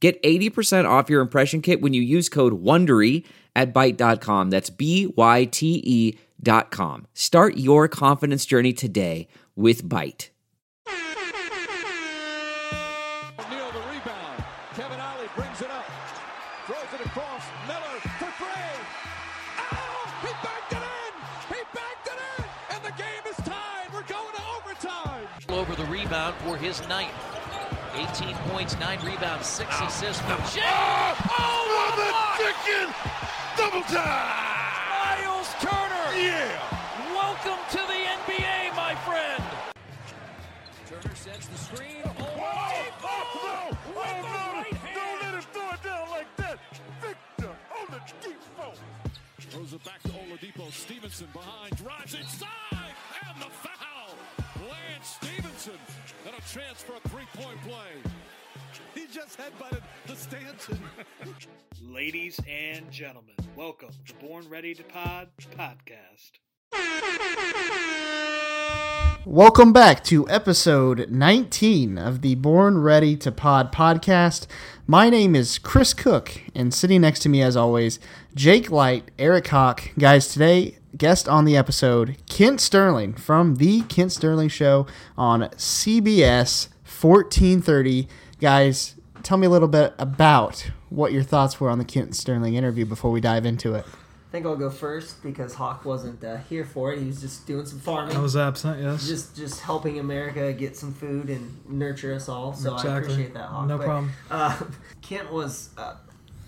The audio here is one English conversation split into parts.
Get 80% off your impression kit when you use code WONDERY at Byte.com. That's B-Y-T-E dot com. Start your confidence journey today with Byte. Neal the rebound. Kevin Ollie brings it up. Throws it across. Miller for three. Oh! He backed it in! He backed it in! And the game is tied. We're going to overtime. over the rebound for his ninth. 18 points, 9 rebounds, 6 assists for Jay. Oh, what a block! chicken double time. Miles Turner! Yeah. Welcome to the NBA, my friend! Turner sets the screen. Oh, oh, no. Oh, oh, oh, oh, no. Don't let him throw it down like that. Victor Oladipo. Throws it back to Oladipo. Stephenson behind. Drives inside. And the foul. Lance Stephenson. And a chance for a three-point play. He just headbutted the stanchion. Ladies and gentlemen, welcome to Born Ready to Pod podcast. Welcome back to episode 19 of the Born Ready to Pod podcast. My name is Chris Cook, and sitting next to me, as always, Jake Light, Eric Hawk. Guys, today, guest on the episode, Kent Sterling from The Kent Sterling Show on CBS 1430. Guys, tell me a little bit about what your thoughts were on the Kent Sterling interview before we dive into it. I think I'll go first because Hawk wasn't uh, here for it. He was just doing some farming. I was absent, yes. just just helping America get some food and nurture us all. So I appreciate that, Hawk. No But, problem. Uh, Kent was uh,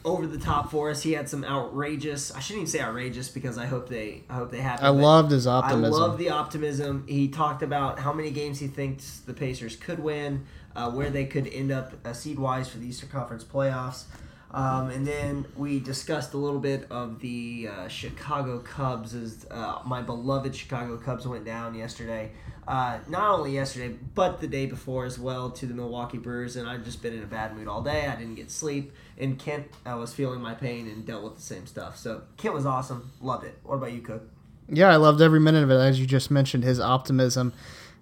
over the top for us. He had some outrageous. I shouldn't even say outrageous because I hope they I hope they happen. I loved his optimism. I love the optimism. He talked about how many games he thinks the Pacers could win, uh, where they could end up uh, seed wise for the Eastern Conference playoffs. Um, and then we discussed a little bit of the uh, Chicago Cubs as uh, my beloved Chicago Cubs went down yesterday. Uh, not only yesterday, but the day before as well to the Milwaukee Brewers. And I've just been in a bad mood all day. I didn't get sleep. And Kent I was feeling my pain and dealt with the same stuff. So Kent was awesome. Loved it. What about you, Cook? Yeah, I loved every minute of it. As you just mentioned, his optimism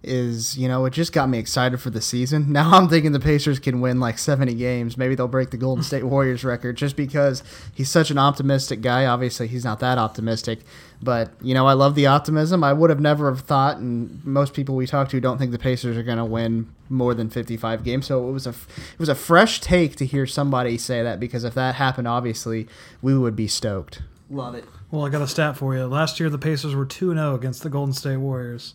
is, you know, it just got me excited for the season. Now I'm thinking the Pacers can win like 70 games. Maybe they'll break the Golden State Warriors record just because he's such an optimistic guy. Obviously, he's not that optimistic, but, you know, I love the optimism. I would have never have thought, and most people we talk to don't think the Pacers are going to win more than 55 games. So it was a it was a fresh take to hear somebody say that because if that happened, obviously, we would be stoked. Love it. Well, I got a stat for you. Last year, the Pacers were 2 0 against the Golden State Warriors.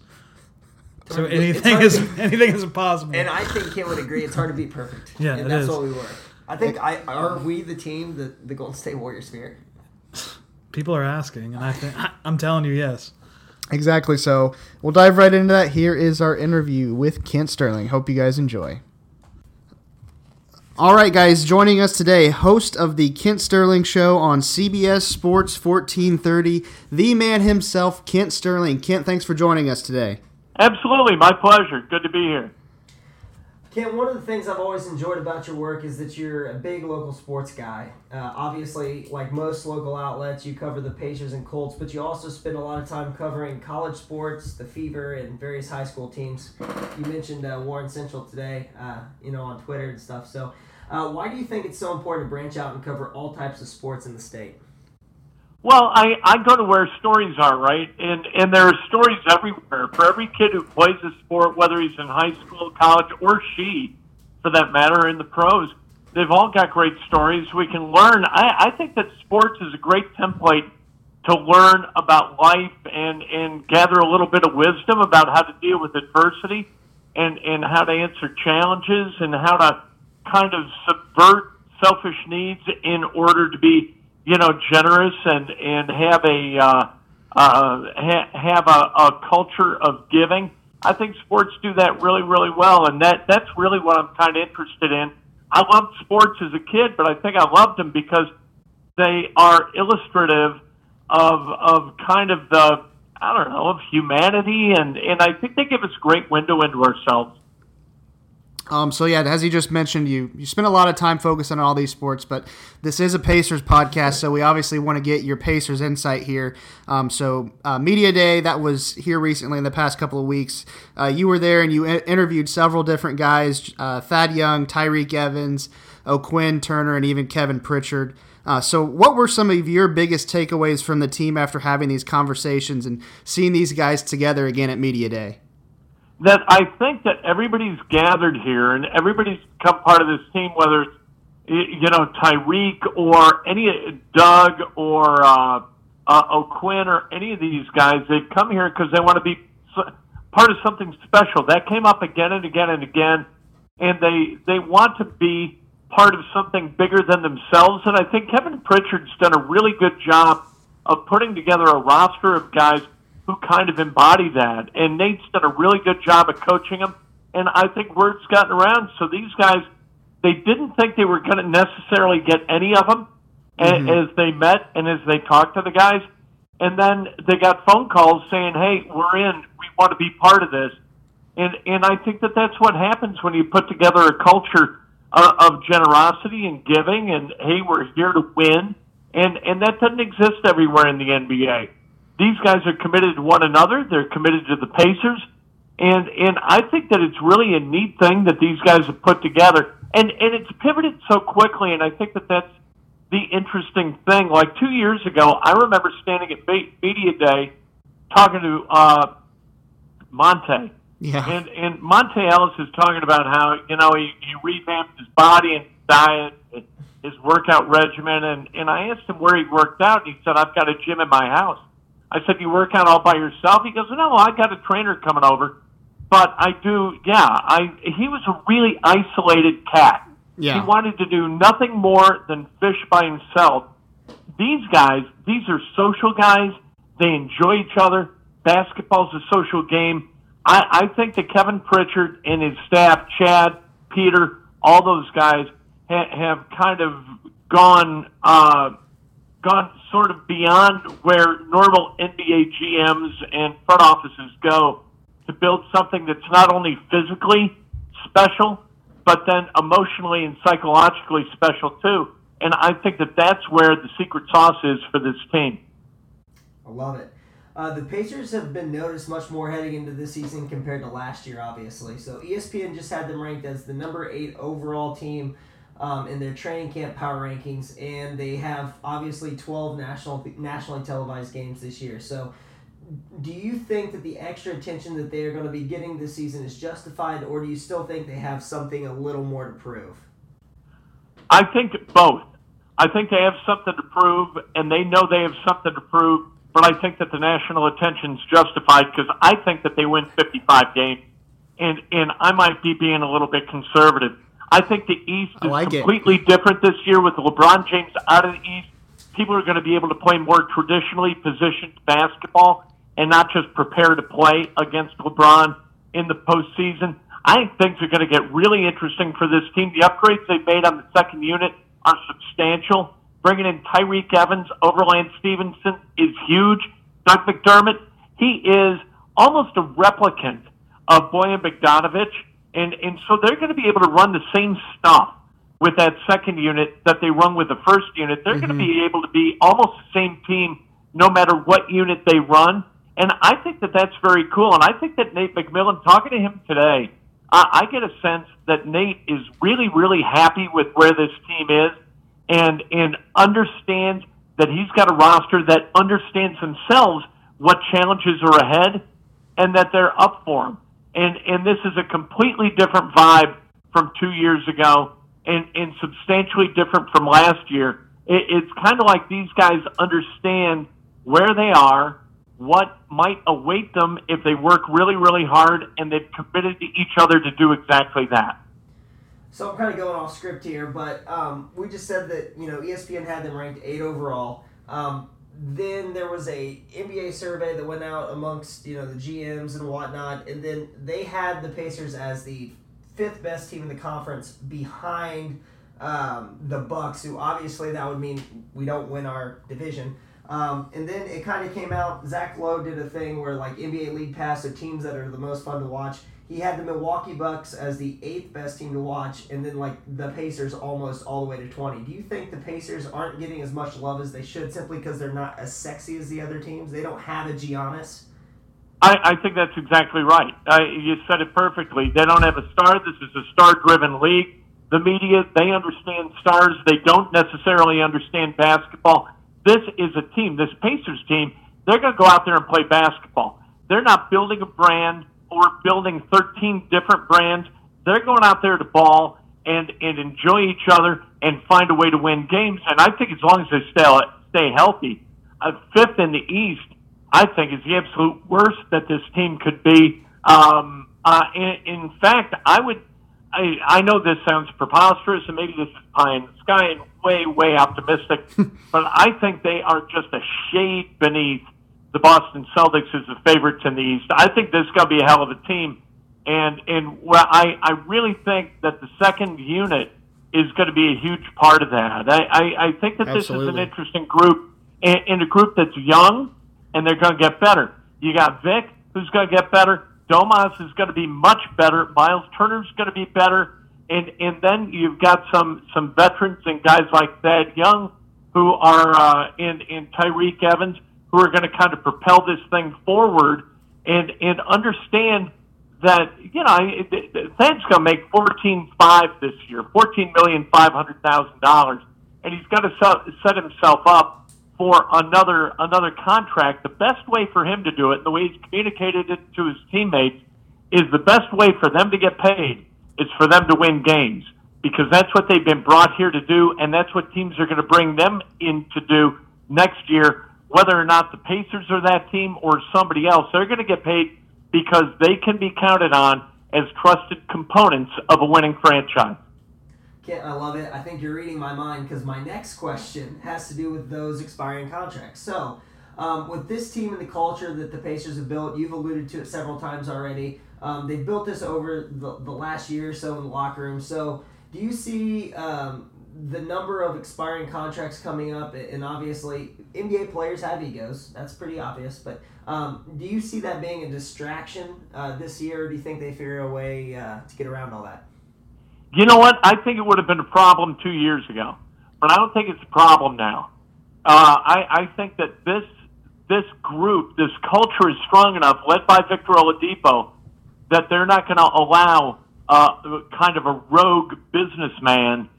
So hard anything is hard anything is possible. And I think Kent would agree. It's hard to be perfect. Yeah, and it that's is. what we were. I think I are we the team, the the Golden State Warriors spirit. People are asking, and I think I'm telling you, yes. Exactly. So we'll dive right into that. Here is our interview with Kent Sterling. Hope you guys enjoy. All right, guys, joining us today, host of the Kent Sterling Show on CBS Sports 1430, the man himself, Kent Sterling. Kent, thanks for joining us today. Absolutely, my pleasure. Good to be here. Ken, one of the things I've always enjoyed about your work is that you're a big local sports guy. Uh, obviously, like most local outlets, you cover the Pacers and Colts, but you also spend a lot of time covering college sports, the Fever, and various high school teams. You mentioned uh, Warren Central today, uh, you know, on Twitter and stuff. So, uh, why do you think it's so important to branch out and cover all types of sports in the state? Well, I, I go to where stories are, right? And and there are stories everywhere. For every kid who plays a sport, whether he's in high school, college, or she, for that matter, in the pros, they've all got great stories we can learn. I, I think that sports is a great template to learn about life and, and gather a little bit of wisdom about how to deal with adversity and, and how to answer challenges and how to kind of subvert selfish needs in order to be, you know, generous and, and have a, uh, uh, ha- have a, a culture of giving. I think sports do that really, really well, and that that's really what I'm kind of interested in. I loved sports as a kid, but I think I loved them because they are illustrative of of kind of the I don't know of humanity, and and I think they give us a great window into ourselves. Um, so yeah, as he just mentioned, you you spend a lot of time focusing on all these sports, but this is a Pacers podcast, so we obviously want to get your Pacers insight here. Um, so uh, media day that was here recently in the past couple of weeks, uh, you were there and you in- interviewed several different guys: uh, Thad Young, Tyreke Evans, O'Quinn Turner, and even Kevin Pritchard. Uh, so, what were some of your biggest takeaways from the team after having these conversations and seeing these guys together again at media day? That I think that everybody's gathered here and everybody's become part of this team, whether it's you know Tyreke or any Doug or uh, uh, O'Quinn or any of these guys. They've come here because they want to be part of something special. That came up again and again and again, and they they want to be part of something bigger than themselves. And I think Kevin Pritchard's done a really good job of putting together a roster of guys who kind of embody that. And Nate's done a really good job of coaching them. And I think word's gotten around. So these guys, they didn't think they were going to necessarily get any of them mm-hmm. as they met and as they talked to the guys. And then they got phone calls saying, "Hey, we're in. We want to be part of this." And and I think that that's what happens when you put together a culture uh, of generosity and giving. And hey, we're here to win. And and that doesn't exist everywhere in the NBA these guys are committed to one another. They're committed to the Pacers, and and I think that it's really a neat thing that these guys have put together, and and it's pivoted so quickly, and I think that that's the interesting thing. Like two years ago, I remember standing at media day talking to uh, Monta. Yeah. And and Monta Ellis is talking about how you know he, he revamped his body and diet, and his workout regimen, and and I asked him where he worked out, and he said I've got a gym in my house. I said, "You work out all by yourself?" He goes, "No, I got a trainer coming over, but I do. Yeah, I. He was a really isolated cat. Yeah. He wanted to do nothing more than fish by himself. These guys, these are social guys. They enjoy each other. Basketball's a social game. I, I think that Kevin Pritchard and his staff, Chad, Peter, all those guys ha- have kind of gone uh, gone sort of beyond where normal NBA GMs and front offices go to build something that's not only physically special, but then emotionally and psychologically special too. And I think that that's where the secret sauce is for this team. I love it. Uh, the Pacers have been noticed much more heading into this season compared to last year, obviously. So ESPN just had them ranked as the number eight overall team um, in their training camp power rankings, and they have obviously 12 national nationally televised games this year. So, do you think that the extra attention that they are going to be getting this season is justified, or do you still think they have something a little more to prove? I think both. I think they have something to prove, and they know they have something to prove. But I think that the national attention is justified because I think that they win 55 games, and and I might be being a little bit conservative. I think the East is like completely it. different this year with LeBron James out of the East. People are going to be able to play more traditionally positioned basketball and not just prepare to play against LeBron in the postseason. I think things are going to get really interesting for this team. The upgrades they've made on the second unit are substantial. Bringing in Tyreke Evans, over Lance Stephenson is huge. Doug McDermott, he is almost a replicant of Bojan Bogdanovic and, and so they're going to be able to run the same stuff with that second unit that they run with the first unit. They're mm-hmm. going to be able to be almost the same team no matter what unit they run. And I think that that's very cool. And I think that Nate McMillan, talking to him today, I, I get a sense that Nate is really, really happy with where this team is and, and understands that he's got a roster that understands themselves what challenges are ahead and that they're up for them and and this is a completely different vibe from two years ago, and and substantially different from last year. It, it's kind of like these guys understand where they are, what might await them if they work really really hard, and they've committed to each other to do exactly that. So I'm kind of going off script here, but um, we just said that you know ESPN had them ranked eight overall. Um, then there was a NBA survey that went out amongst you know the GMs and whatnot, and then they had the Pacers as the fifth best team in the conference behind um, the Bucks, who obviously that would mean we don't win our division. Um, and then it kind of came out. Zach Lowe did a thing where like NBA League Pass of teams that are the most fun to watch. He had the Milwaukee Bucks as the eighth best team to watch, and then like the Pacers almost all the way to twenty. Do you think the Pacers aren't getting as much love as they should simply because they're not as sexy as the other teams? They don't have a Giannis. I, I think that's exactly right. You said it perfectly. They don't have a star. This is a star-driven league. The media, they understand stars. They don't necessarily understand basketball. This is a team, this Pacers team, they're going to go out there and play basketball. They're not building a brand or building 13 different brands. They're going out there to ball and, and enjoy each other and find a way to win games. And I think as long as they stay, stay healthy, uh, fifth in the East, I think is the absolute worst that this team could be. Um, uh, in, in fact, I would. I, I know this sounds preposterous, and maybe this is pie in the sky and way, way optimistic, but I think they are just a shade beneath the Boston Celtics as the favorites in the East. I think this is going to be a hell of a team, and and well, I I really think that the second unit is going to be a huge part of that. I I, I think that this is an interesting group, and, and a group that's young, and they're going to get better. You got Vic, who's going to get better. Domas is going to be much better. Miles Turner's going to be better, and and then you've got some some veterans and guys like Thad Young, who are uh, in in Tyreke Evans, who are going to kind of propel this thing forward, and and understand that you know Thad's going to make fourteen five this year, fourteen million five hundred thousand dollars, and he's got to set, himself up for another another contract. The best way for him to do it, the way he's communicated it to his teammates, is the best way for them to get paid is for them to win games because that's what they've been brought here to do, and that's what teams are going to bring them in to do next year. Whether or not the Pacers are that team or somebody else, they're going to get paid because they can be counted on as trusted components of a winning franchise. Kent, I love it. I think you're reading my mind because my next question has to do with those expiring contracts. So, um, with this team and the culture that the Pacers have built, you've alluded to it several times already. Um, they've built this over the, the last year or so in the locker room. So, do you see um, the number of expiring contracts coming up? And obviously, NBA players have egos. That's pretty obvious. But um, do you see that being a distraction uh, this year, or do you think they figure a way uh, to get around all that? You know what? I think it would have been a problem two years ago, but I don't think it's a problem now. Uh, I, I think that this this group, this culture is strong enough, led by Victor Oladipo, that they're not going to allow uh, kind of a rogue businessman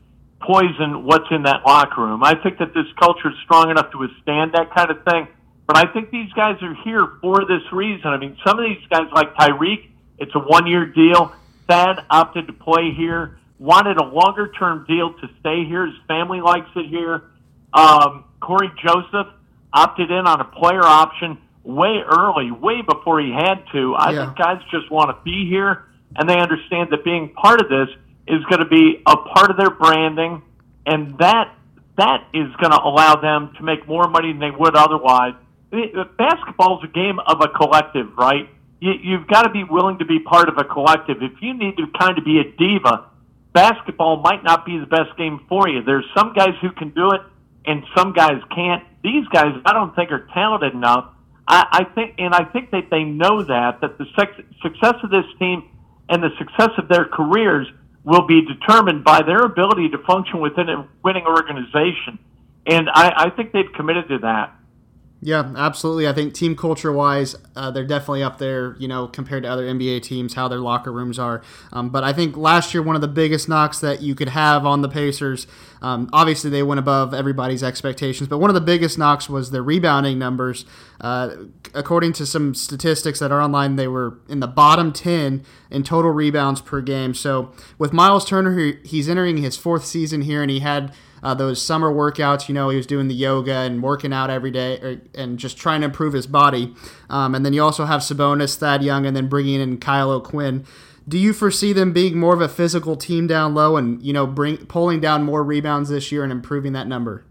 poison what's in that locker room. I think that this culture is strong enough to withstand that kind of thing. But I think these guys are here for this reason. I mean, some of these guys, like Tyreke, it's a one year deal. Thad opted to play here, wanted a longer term deal to stay here. His family likes it here. Um, Corey Joseph opted in on a player option way early, way before he had to. I Yeah. think guys just want to be here, and they understand that being part of this is going to be a part of their branding, and that that is going to allow them to make more money than they would otherwise. Basketball is a game of a collective, right? You, you've got to be willing to be part of a collective. If you need to kind of be a diva, basketball might not be the best game for you. There's some guys who can do it, and some guys can't. These guys, I don't think, are talented enough. I, I think, and I think that they know that that the sex, success of this team and the success of their careers will be determined by their ability to function within a winning organization. And I, I think they've committed to that. Yeah, absolutely. I think team culture wise, uh, they're definitely up there, you know, compared to other NBA teams, how their locker rooms are. Um, but I think last year, one of the biggest knocks that you could have on the Pacers, um, obviously they went above everybody's expectations, but one of the biggest knocks was their rebounding numbers. Uh, according to some statistics that are online, they were in the bottom 10 in total rebounds per game. So with Miles Turner, he's entering his fourth season here, and he had uh, those summer workouts. You know, he was doing the yoga and working out every day, or, and just trying to improve his body. Um, and then you also have Sabonis, Thad Young, and then bringing in Kyle O'Quinn. Do you foresee them being more of a physical team down low, and you know, bring pulling down more rebounds this year and improving that number?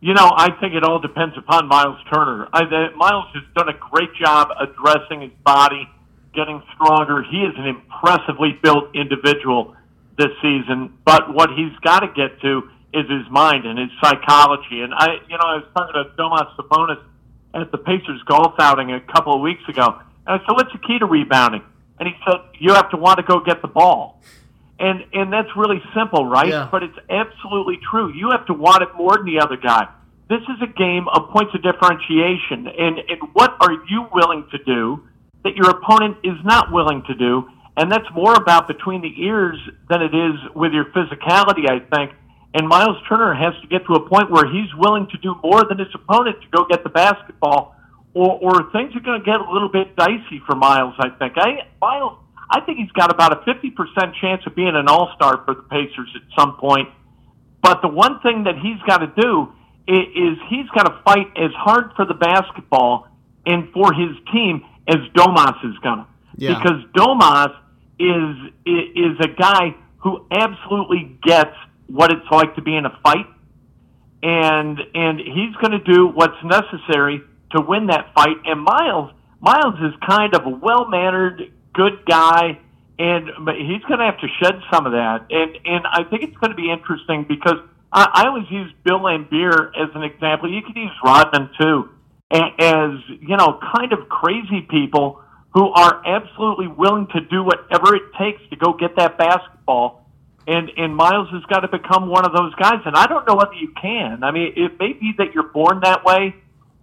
You know, I think it all depends upon Miles Turner. I, uh, Miles has done a great job addressing his body, getting stronger. He is an impressively built individual this season, but what he's got to get to is his mind and his psychology. And I, you know, I was talking to Domas Sabonis at the Pacers golf outing a couple of weeks ago, and I said, "What's the key to rebounding?" And he said, "You have to want to go get the ball." And and that's really simple, right? Yeah. But it's absolutely true. You have to want it more than the other guy. This is a game of points of differentiation, and and what are you willing to do that your opponent is not willing to do? And that's more about between the ears than it is with your physicality, I think. And Miles Turner has to get to a point where he's willing to do more than his opponent to go get the basketball, or, or things are going to get a little bit dicey for Miles. I think. I Miles, I think he's got about a fifty percent chance of being an All Star for the Pacers at some point. But the one thing that he's got to do is, is he's got to fight as hard for the basketball and for his team as Domas is gonna. Yeah. Because Domas is is a guy who absolutely gets what it's like to be in a fight, and and he's going to do what's necessary to win that fight. And Miles Miles is kind of a well mannered, good guy, and he's going to have to shed some of that. And and I think it's going to be interesting because I, I always use Bill Laimbeer as an example. You could use Rodman too, as you know, kind of crazy people who are absolutely willing to do whatever it takes to go get that basketball. And and Miles has got to become one of those guys. And I don't know whether you can. I mean, it may be that you're born that way,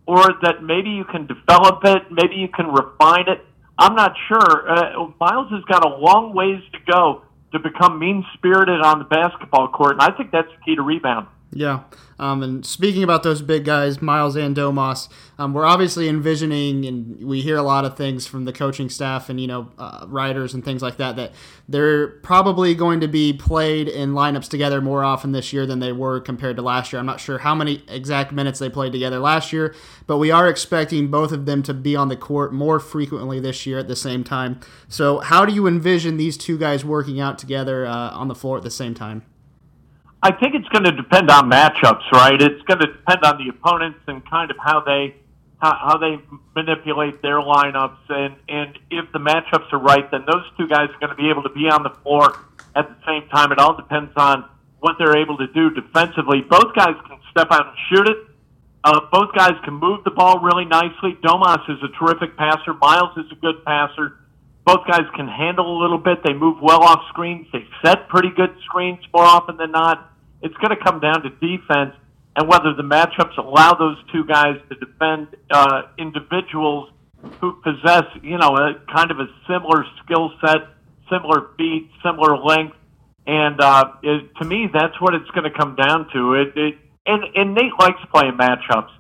or that maybe you can develop it, maybe you can refine it. I'm not sure. Uh, Miles has got a long ways to go to become mean spirited on the basketball court, and I think that's the key to rebound. Yeah. Um, and speaking about those big guys, Miles and Domas, um, we're obviously envisioning, and we hear a lot of things from the coaching staff and you know uh, writers and things like that that they're probably going to be played in lineups together more often this year than they were compared to last year. I'm not sure how many exact minutes they played together last year, but we are expecting both of them to be on the court more frequently this year at the same time. So, how do you envision these two guys working out together uh, on the floor at the same time? I think it's going to depend on matchups, right? It's going to depend on the opponents and kind of how they how, how they manipulate their lineups, and and if the matchups are right, then those two guys are going to be able to be on the floor at the same time. It all depends on what they're able to do defensively. Both guys can step out and shoot it. Uh, both guys can move the ball really nicely. Domas is a terrific passer. Miles is a good passer. Both guys can handle a little bit. They move well off screens. They set pretty good screens more often than not. It's going to come down to defense and whether the matchups allow those two guys to defend uh, individuals who possess, you know, a kind of a similar skill set, similar feet, similar length, and uh, it, to me, that's what it's going to come down to. It, it and and Nate likes playing matchups,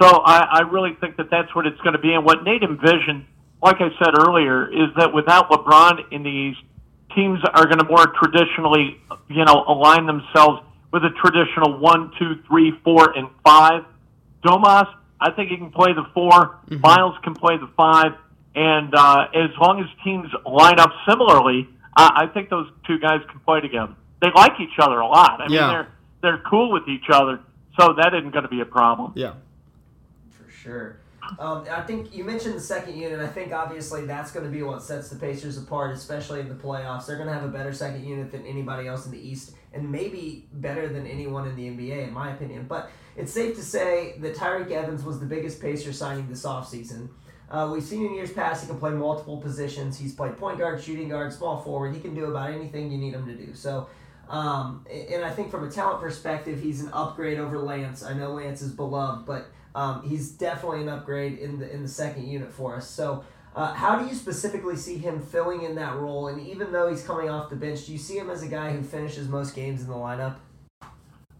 so I, I really think that that's what it's going to be. And what Nate envisioned, like I said earlier, is that without LeBron in the East, teams are going to more traditionally, you know, align themselves with a traditional one, two, three, four, and five. Domas, I think he can play the 4 Miles can play the five, and uh, as long as teams line up similarly, I, I think those two guys can play together. They like each other a lot. I Yeah. mean, they're they're cool with each other, so that isn't going to be a problem. Yeah. For sure. Um, I think you mentioned the second unit. I think obviously that's going to be what sets the Pacers apart, especially in the playoffs. They're going to have a better second unit than anybody else in the East, and maybe better than anyone in the NBA, in my opinion. But it's safe to say that Tyreke Evans was the biggest Pacer signing this offseason. Uh, we've seen in years past he can play multiple positions. He's played point guard, shooting guard, small forward. He can do about anything you need him to do. So, um, and I think from a talent perspective, he's an upgrade over Lance. I know Lance is beloved, but um, he's definitely an upgrade in the in the second unit for us. So, uh, how do you specifically see him filling in that role? And even though he's coming off the bench, do you see him as a guy who finishes most games in the lineup?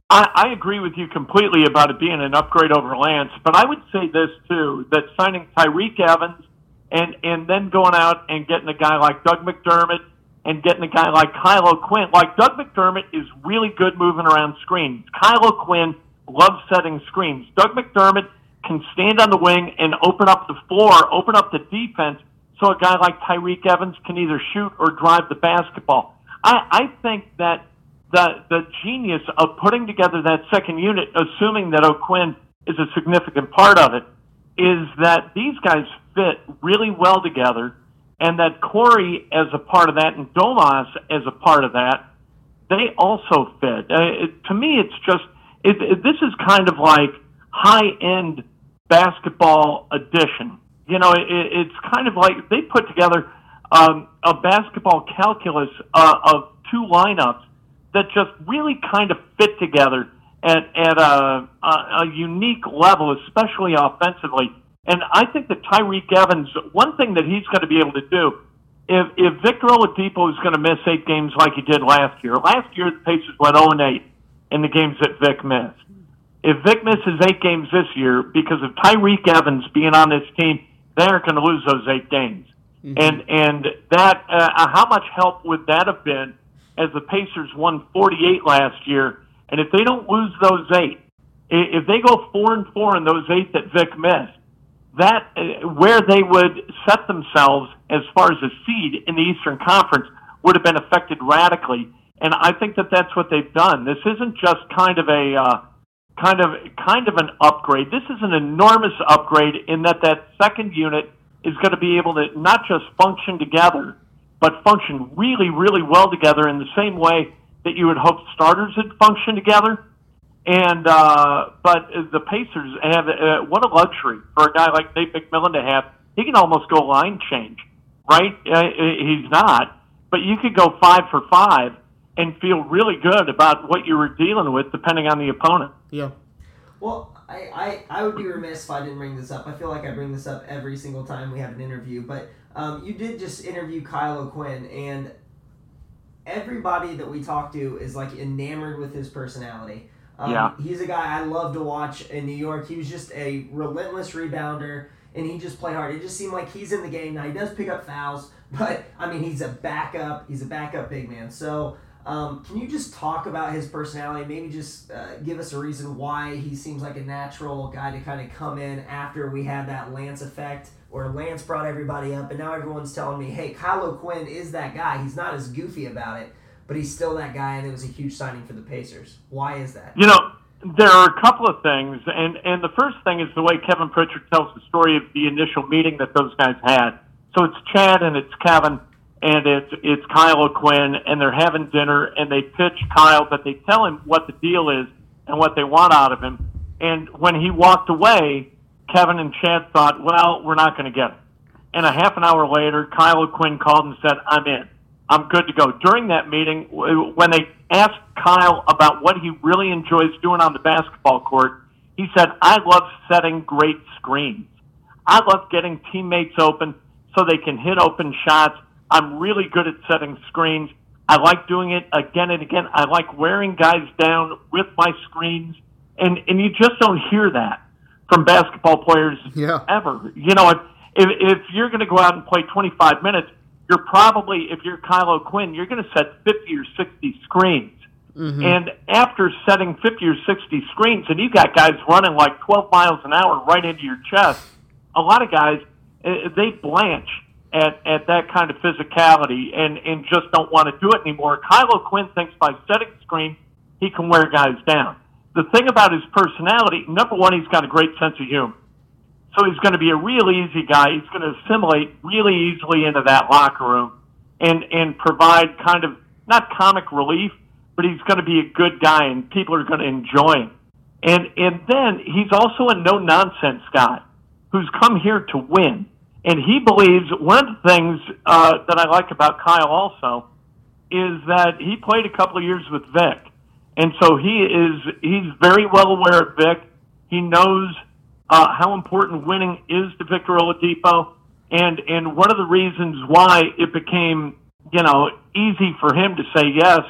I, I agree with you completely about it being an upgrade over Lance, but I would say this too: that signing Tyreke Evans and and then going out and getting a guy like Doug McDermott and getting a guy like Kyle O'Quinn. Like Doug McDermott is really good moving around screens. Kyle O'Quinn loves setting screens. Doug McDermott can stand on the wing and open up the floor, open up the defense, so a guy like Tyreke Evans can either shoot or drive the basketball. I, I think that the the genius of putting together that second unit, assuming that O'Quinn is a significant part of it, is that these guys fit really well together. and that Corey as a part of that and Domas as a part of that, they also fit. Uh, it, to me, it's just it, it, this is kind of like high end basketball edition. You know, it, it's kind of like they put together um, a basketball calculus uh, of two lineups that just really kind of fit together at, at a, a, a unique level, especially offensively. And I think that Tyreke Evans, one thing that he's going to be able to do, if, if Victor Oladipo is going to miss eight games like he did last year, last year the Pacers went 0 8 in the games that Vic missed. If Vic misses eight games this year because of Tyreke Evans being on this team, they aren't going to lose those eight games. Mm-hmm. And and that uh, how much help would that have been as the Pacers won 48 last year? And if they don't lose those eight, if they go four and four in those eight that Vic missed, that uh, where they would set themselves as far as a seed in the Eastern Conference would have been affected radically. And I think that that's what they've done. This isn't just kind of a uh, kind of kind of an upgrade. This is an enormous upgrade in that that second unit is going to be able to not just function together, but function really, really well together in the same way that you would hope starters would function together. And uh, but the Pacers have uh, what a luxury for a guy like Nate McMillan to have. He can almost go line change, right? Uh, he's not, but you could go five for five and feel really good about what you were dealing with, depending on the opponent. Yeah. Well, I, I, I would be remiss if I didn't bring this up. I feel like I bring this up every single time we have an interview, but um, you did just interview Kyle O'Quinn, and everybody that we talk to is like enamored with his personality. Um, yeah. He's a guy I love to watch in New York. He was just a relentless rebounder, and he just played hard. It just seemed like he's in the game now. He does pick up fouls, but I mean, he's a backup. He's a backup big man. So um, can you just talk about his personality? Maybe just uh, give us a reason why he seems like a natural guy to kind of come in after we had that Lance effect, where Lance brought everybody up, and now everyone's telling me, hey, Kyle O'Quinn is that guy. He's not as goofy about it, but he's still that guy, and it was a huge signing for the Pacers. Why is that? You know, there are a couple of things, and and the first thing is the way Kevin Pritchard tells the story of the initial meeting that those guys had. So it's Chad and it's Kevin and it's it's Kyle O'Quinn, and they're having dinner, and they pitch Kyle, but they tell him what the deal is and what they want out of him. And when he walked away, Kevin and Chad thought, well, we're not going to get him. And a half an hour later, Kyle O'Quinn called and said, I'm in. I'm good to go. During that meeting, when they asked Kyle about what he really enjoys doing on the basketball court, he said, I love setting great screens. I love getting teammates open so they can hit open shots I'm really good at setting screens. I like doing it again and again. I like wearing guys down with my screens, and and you just don't hear that from basketball players yeah. ever. You know, if if, if you're going to go out and play 25 minutes, you're probably if you're Kyle O'Quinn, you're going to set 50 or 60 screens. Mm-hmm. And after setting 50 or 60 screens, and you've got guys running like 12 miles an hour right into your chest, a lot of guys eh, they blanche at, at that kind of physicality and, and just don't want to do it anymore. Kyle O'Quinn thinks by setting screen, he can wear guys down. The thing about his personality, number one, he's got a great sense of humor. So he's going to be a real easy guy. He's going to assimilate really easily into that locker room and, and provide kind of not comic relief, but he's going to be a good guy and people are going to enjoy him. And, and then he's also a no nonsense guy who's come here to win and he believes one of the things uh, that I like about Kyle also is that he played a couple of years with Vic, and so he is he's very well aware of Vic. He knows uh, how important winning is to Victor Oladipo, and and one of the reasons why it became you know easy for him to say yes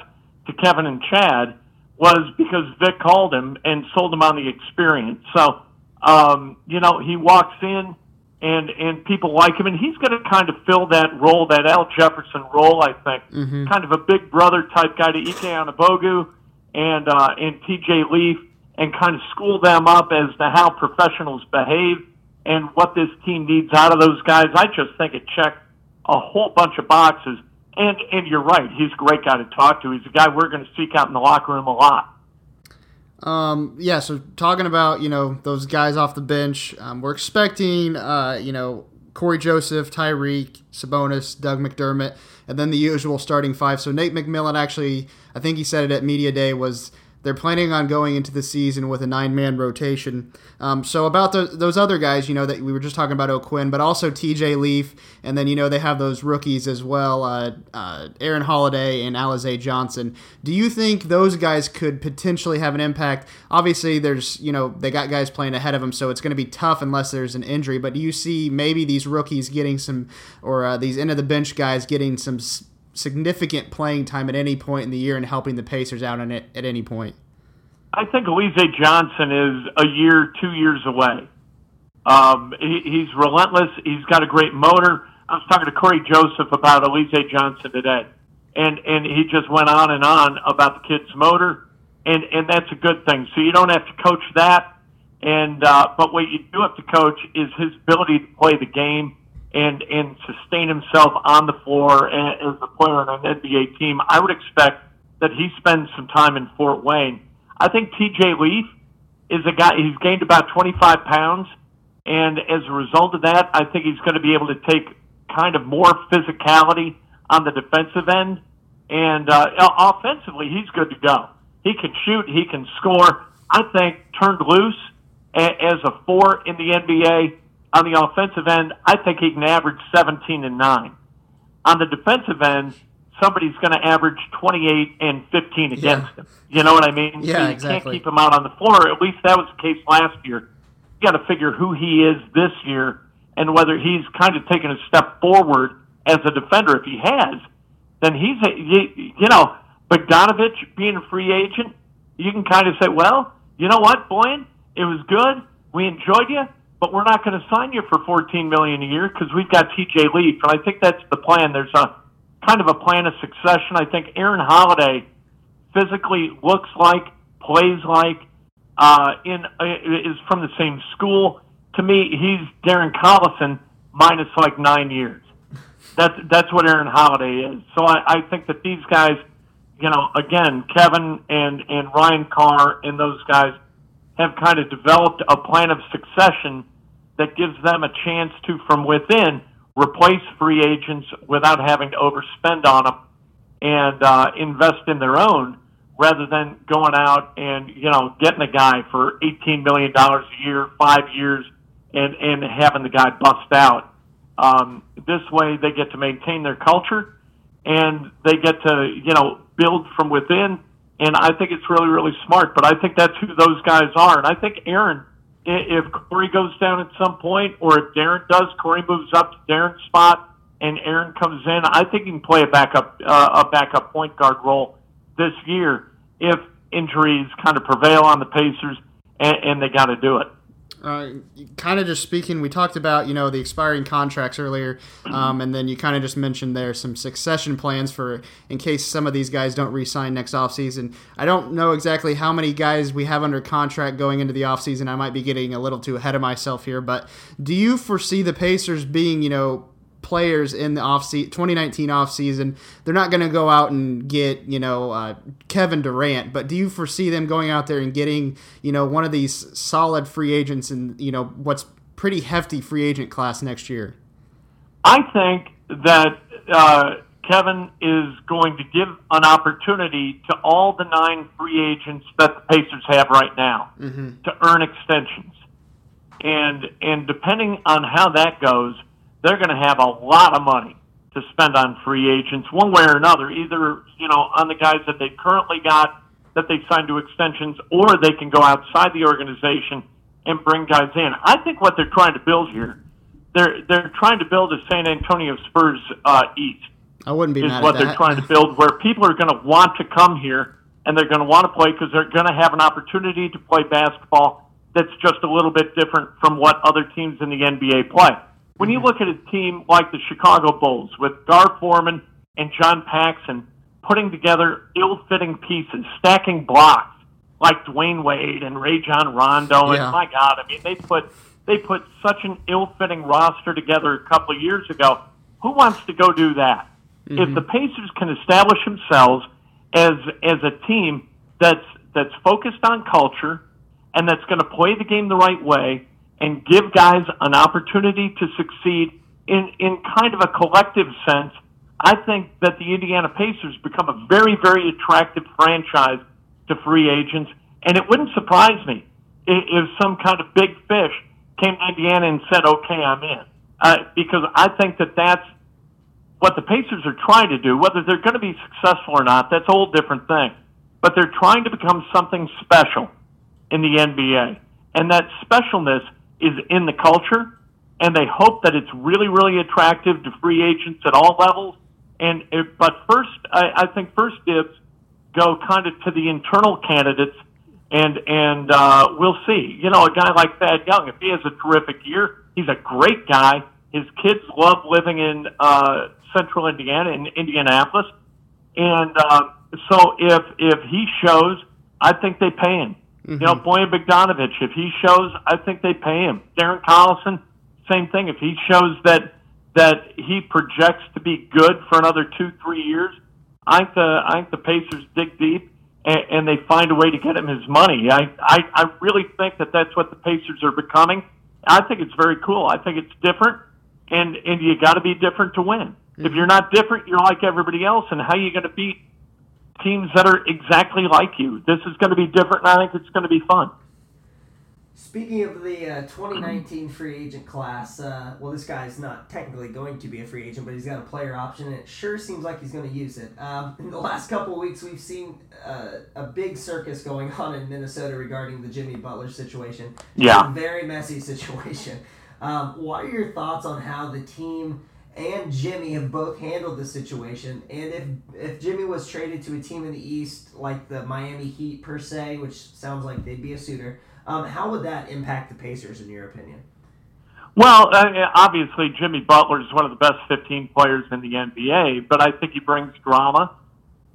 to Kevin and Chad was because Vic called him and sold him on the experience. So um, you know he walks in and and people like him, and he's going to kind of fill that role, that Al Jefferson role, I think, mm-hmm. kind of a big brother type guy to Ike Anigbogu and uh, and T.J. Leaf, and kind of school them up as to how professionals behave and what this team needs out of those guys. I just think it checked a whole bunch of boxes. And and you're right, he's a great guy to talk to. He's a guy we're going to seek out in the locker room a lot. Um, yeah, so talking about, you know, those guys off the bench, um, we're expecting, uh, you know, Corey Joseph, Tyreke, Sabonis, Doug McDermott, and then the usual starting five. So Nate McMillan actually, I think he said it at media day, was they're planning on going into the season with a nine man rotation. Um, so about the, those other guys, you know, that we were just talking about O'Quinn, but also TJ Leaf, and then you know they have those rookies as well, uh, uh, Aaron Holiday and Alize Johnson. Do you think those guys could potentially have an impact? Obviously, there's you know they got guys playing ahead of them, so it's going to be tough unless there's an injury. But do you see maybe these rookies getting some, or uh, these end of the bench guys getting some? Significant playing time at any point in the year and helping the Pacers out on it at any point? I think Alize Johnson is a year, two years away. Um, he, he's relentless. He's got a great motor. I was talking to Corey Joseph about Alize Johnson today, and and he just went on and on about the kid's motor, and and that's a good thing. So you don't have to coach that, and uh, but what you do have to coach is his ability to play the game and and sustain himself on the floor as a player on an NBA team. I would expect that he spends some time in Fort Wayne. I think TJ Leaf is a guy. He's gained about 25 pounds, and as a result of that, I think he's going to be able to take kind of more physicality on the defensive end. And uh, offensively, he's good to go. He can shoot. He can score. I think turned loose as a four in the NBA on the offensive end, I think he can average 17 and 9. On the defensive end, somebody's going to average 28 and 15 against yeah. him. You know what I mean? Yeah, so you exactly. can't keep him out on the floor. At least that was the case last year. You got to figure who he is this year and whether he's kind of taken a step forward as a defender. If he has, then he's a, you, you know, Bogdanovic being a free agent, you can kind of say, well, you know what, Bojan, it was good. We enjoyed you but we're not going to sign you for 14 million a year because we've got TJ Leaf, and I think that's the plan. There's a kind of a plan of succession. I think Aaron Holiday physically looks like, plays like, uh, in uh, is from the same school. To me, he's Darren Collison minus like nine years. That's that's what Aaron Holiday is. So I, I think that these guys, you know, again, Kevin and and Ryan Carr and those guys have kind of developed a plan of succession that gives them a chance to, from within, replace free agents without having to overspend on them and uh, invest in their own rather than going out and you know getting a guy for eighteen million dollars a year, five years, and and having the guy bust out. Um, this way, they get to maintain their culture, and they get to you know build from within and I think it's really, really smart. But I think that's who those guys are. And I think Aaron, if Corey goes down at some point, or if Darren does, Corey moves up to Darren's spot, and Aaron comes in. I think he can play a backup, uh, a backup point guard role this year if injuries kind of prevail on the Pacers, and, and they got to do it. Uh, kind of just speaking, we talked about you know the expiring contracts earlier, um, and then you kind of just mentioned there some succession plans for in case some of these guys don't re-sign next offseason. I don't know exactly how many guys we have under contract going into the offseason. I might be getting a little too ahead of myself here, but do you foresee the Pacers being you know players in the off se- 2019 off season. They're not going to go out and get you know uh, Kevin Durant, but do you foresee them going out there and getting you know one of these solid free agents and you know what's pretty hefty free agent class next year? I think that uh, Kevin is going to give an opportunity to all the nine free agents that the Pacers have right now mm-hmm. to earn extensions, and and depending on how that goes they're going to have a lot of money to spend on free agents one way or another, either, you know, on the guys that they currently got that they signed to extensions, or they can go outside the organization and bring guys in. I think what they're trying to build here, they're they're trying to build a San Antonio Spurs uh, East. I wouldn't be is mad what at they're that. trying to build, where people are going to want to come here and they're going to want to play because they're going to have an opportunity to play basketball that's just a little bit different from what other teams in the NBA play. When you mm-hmm. look at a team like the Chicago Bulls with Gar Forman and John Paxson putting together ill-fitting pieces, stacking blocks like Dwyane Wade and Rajon Rondo, Yeah. and my God, I mean they put they put such an ill-fitting roster together a couple of years ago. Who wants to go do that? If the mm-hmm. Pacers can establish themselves as as a team that's that's focused on culture and that's going to play the game the right way and give guys an opportunity to succeed in in kind of a collective sense, I think that the Indiana Pacers become a very very attractive franchise to free agents, and it wouldn't surprise me if, some kind of big fish came to Indiana and said, "Okay, I'm in," uh, because I think that that's what the Pacers are trying to do. Whether they're going to be successful or not, that's a whole different thing. But they're trying to become something special in the NBA, and that specialness is in the culture. And they hope that it's really, really attractive to free agents at all levels. And it, but first, I, I think first dibs go kind of to the internal candidates and and uh, we'll see. You know, a guy like Thad Young, if he has a terrific year, he's a great guy. His kids love living in uh, Central Indiana in Indianapolis, and uh, so if if he shows, I think they pay him. Mm-hmm. You know, Bojan Bogdanovic, if he shows, I think they pay him. Darren Collison, same thing. If he shows that that he projects to be good for another two three years, I think the I think the Pacers dig deep and, and they find a way to get him his money. I, I I really think that that's what the Pacers are becoming. I think it's very cool. I think it's different, and and you got to be different to win. Mm-hmm. If you're not different, you're like everybody else. And how are you going to beat teams that are exactly like you? This is going to be different, and I think it's going to be fun. Speaking of the uh, 2019 free agent class, uh, well, this guy's not technically going to be a free agent, but he's got a player option, and it sure seems like he's going to use it. Um, in the last couple of weeks, we've seen uh, a big circus going on in Minnesota regarding the Jimmy Butler situation. Yeah. very messy situation. Um, what are your thoughts on how the team and Jimmy have both handled the situation? And if if Jimmy was traded to a team in the East, like the Miami Heat per se, which sounds like they'd be a suitor um, how would that impact the Pacers, in your opinion? Well, uh, obviously, Jimmy Butler is one of the best 15 players in the NBA, but I think he brings drama,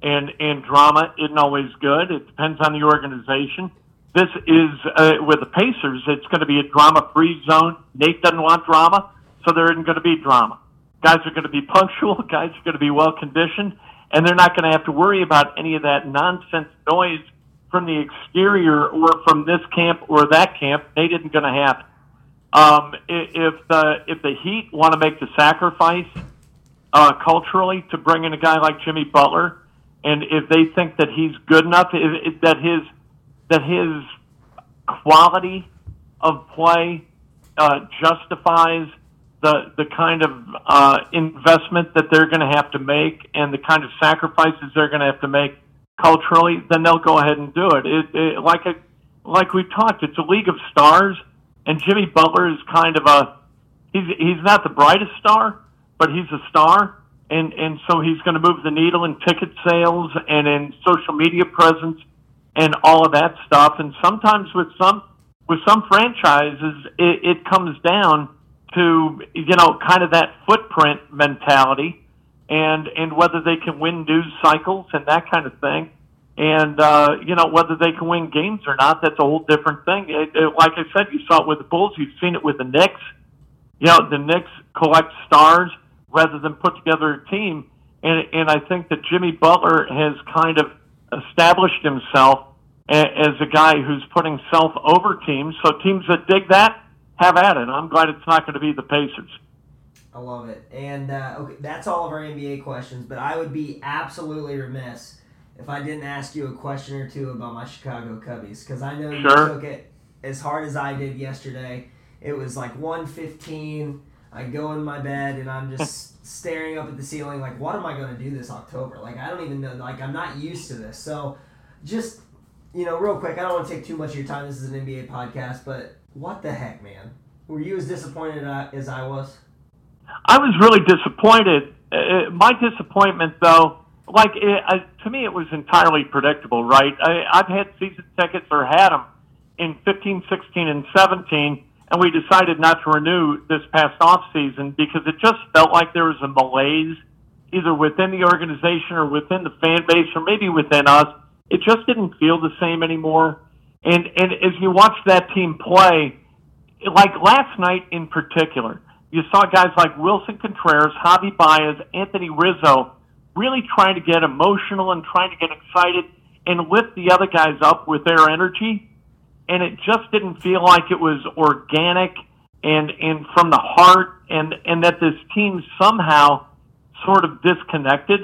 and and drama isn't always good. It depends on the organization. This is uh, with the Pacers. It's going to be a drama-free zone. Nate doesn't want drama, so there isn't going to be drama. Guys are going to be punctual. Guys are going to be well conditioned, and they're not going to have to worry about any of that nonsense noise from the exterior or from this camp or that camp, they didn't going to happen. Um, if the if the Heat want to make the sacrifice uh, culturally to bring in a guy like Jimmy Butler, and if they think that he's good enough, if, if, that his that his quality of play uh, justifies the the kind of uh, investment that they're going to have to make and the kind of sacrifices they're going to have to make culturally, then they'll go ahead and do it. It, it like a, like we've talked, it's a league of stars, and Jimmy Butler is kind of a he's he's not the brightest star, but he's a star, and and so he's going to move the needle in ticket sales and in social media presence and all of that stuff. And sometimes with some with some franchises, it, it comes down to you know kind of that footprint mentality and and whether they can win news cycles and that kind of thing. And uh, you know whether they can win games or not, that's a whole different thing. It, it, like I said, you saw it with the Bulls. You've seen it with the Knicks. You know the Knicks collect stars rather than put together a team. And and I think that Jimmy Butler has kind of established himself as a guy who's putting self over teams. So teams that dig that have at it. I'm glad it's not going to be the Pacers. I love it. And uh, okay, that's all of our NBA questions. But I would be absolutely remiss if I didn't ask you a question or two about my Chicago Cubbies because I know you took it as hard as I did yesterday. It was like 1:15. I go in my bed and I'm just staring up at the ceiling like, what am I going to do this October? Like I don't even know. Like I'm not used to this. So just you know, real quick, I don't want to take too much of your time. This is an NBA podcast, but what the heck, man? Were you as disappointed uh, as I was? I was really disappointed. Uh, my disappointment, though, like it, uh, to me, it was entirely predictable. Right? I, I've had season tickets or had them in 15, 16, and 17, and we decided not to renew this past off season because it just felt like there was a malaise either within the organization or within the fan base or maybe within us. It just didn't feel the same anymore. And and as you watch that team play, like last night in particular, you saw guys like Willson Contreras, Javy Baez, Anthony Rizzo really trying to get emotional and trying to get excited and lift the other guys up with their energy. And it just didn't feel like it was organic and and from the heart, and and that this team somehow sort of disconnected,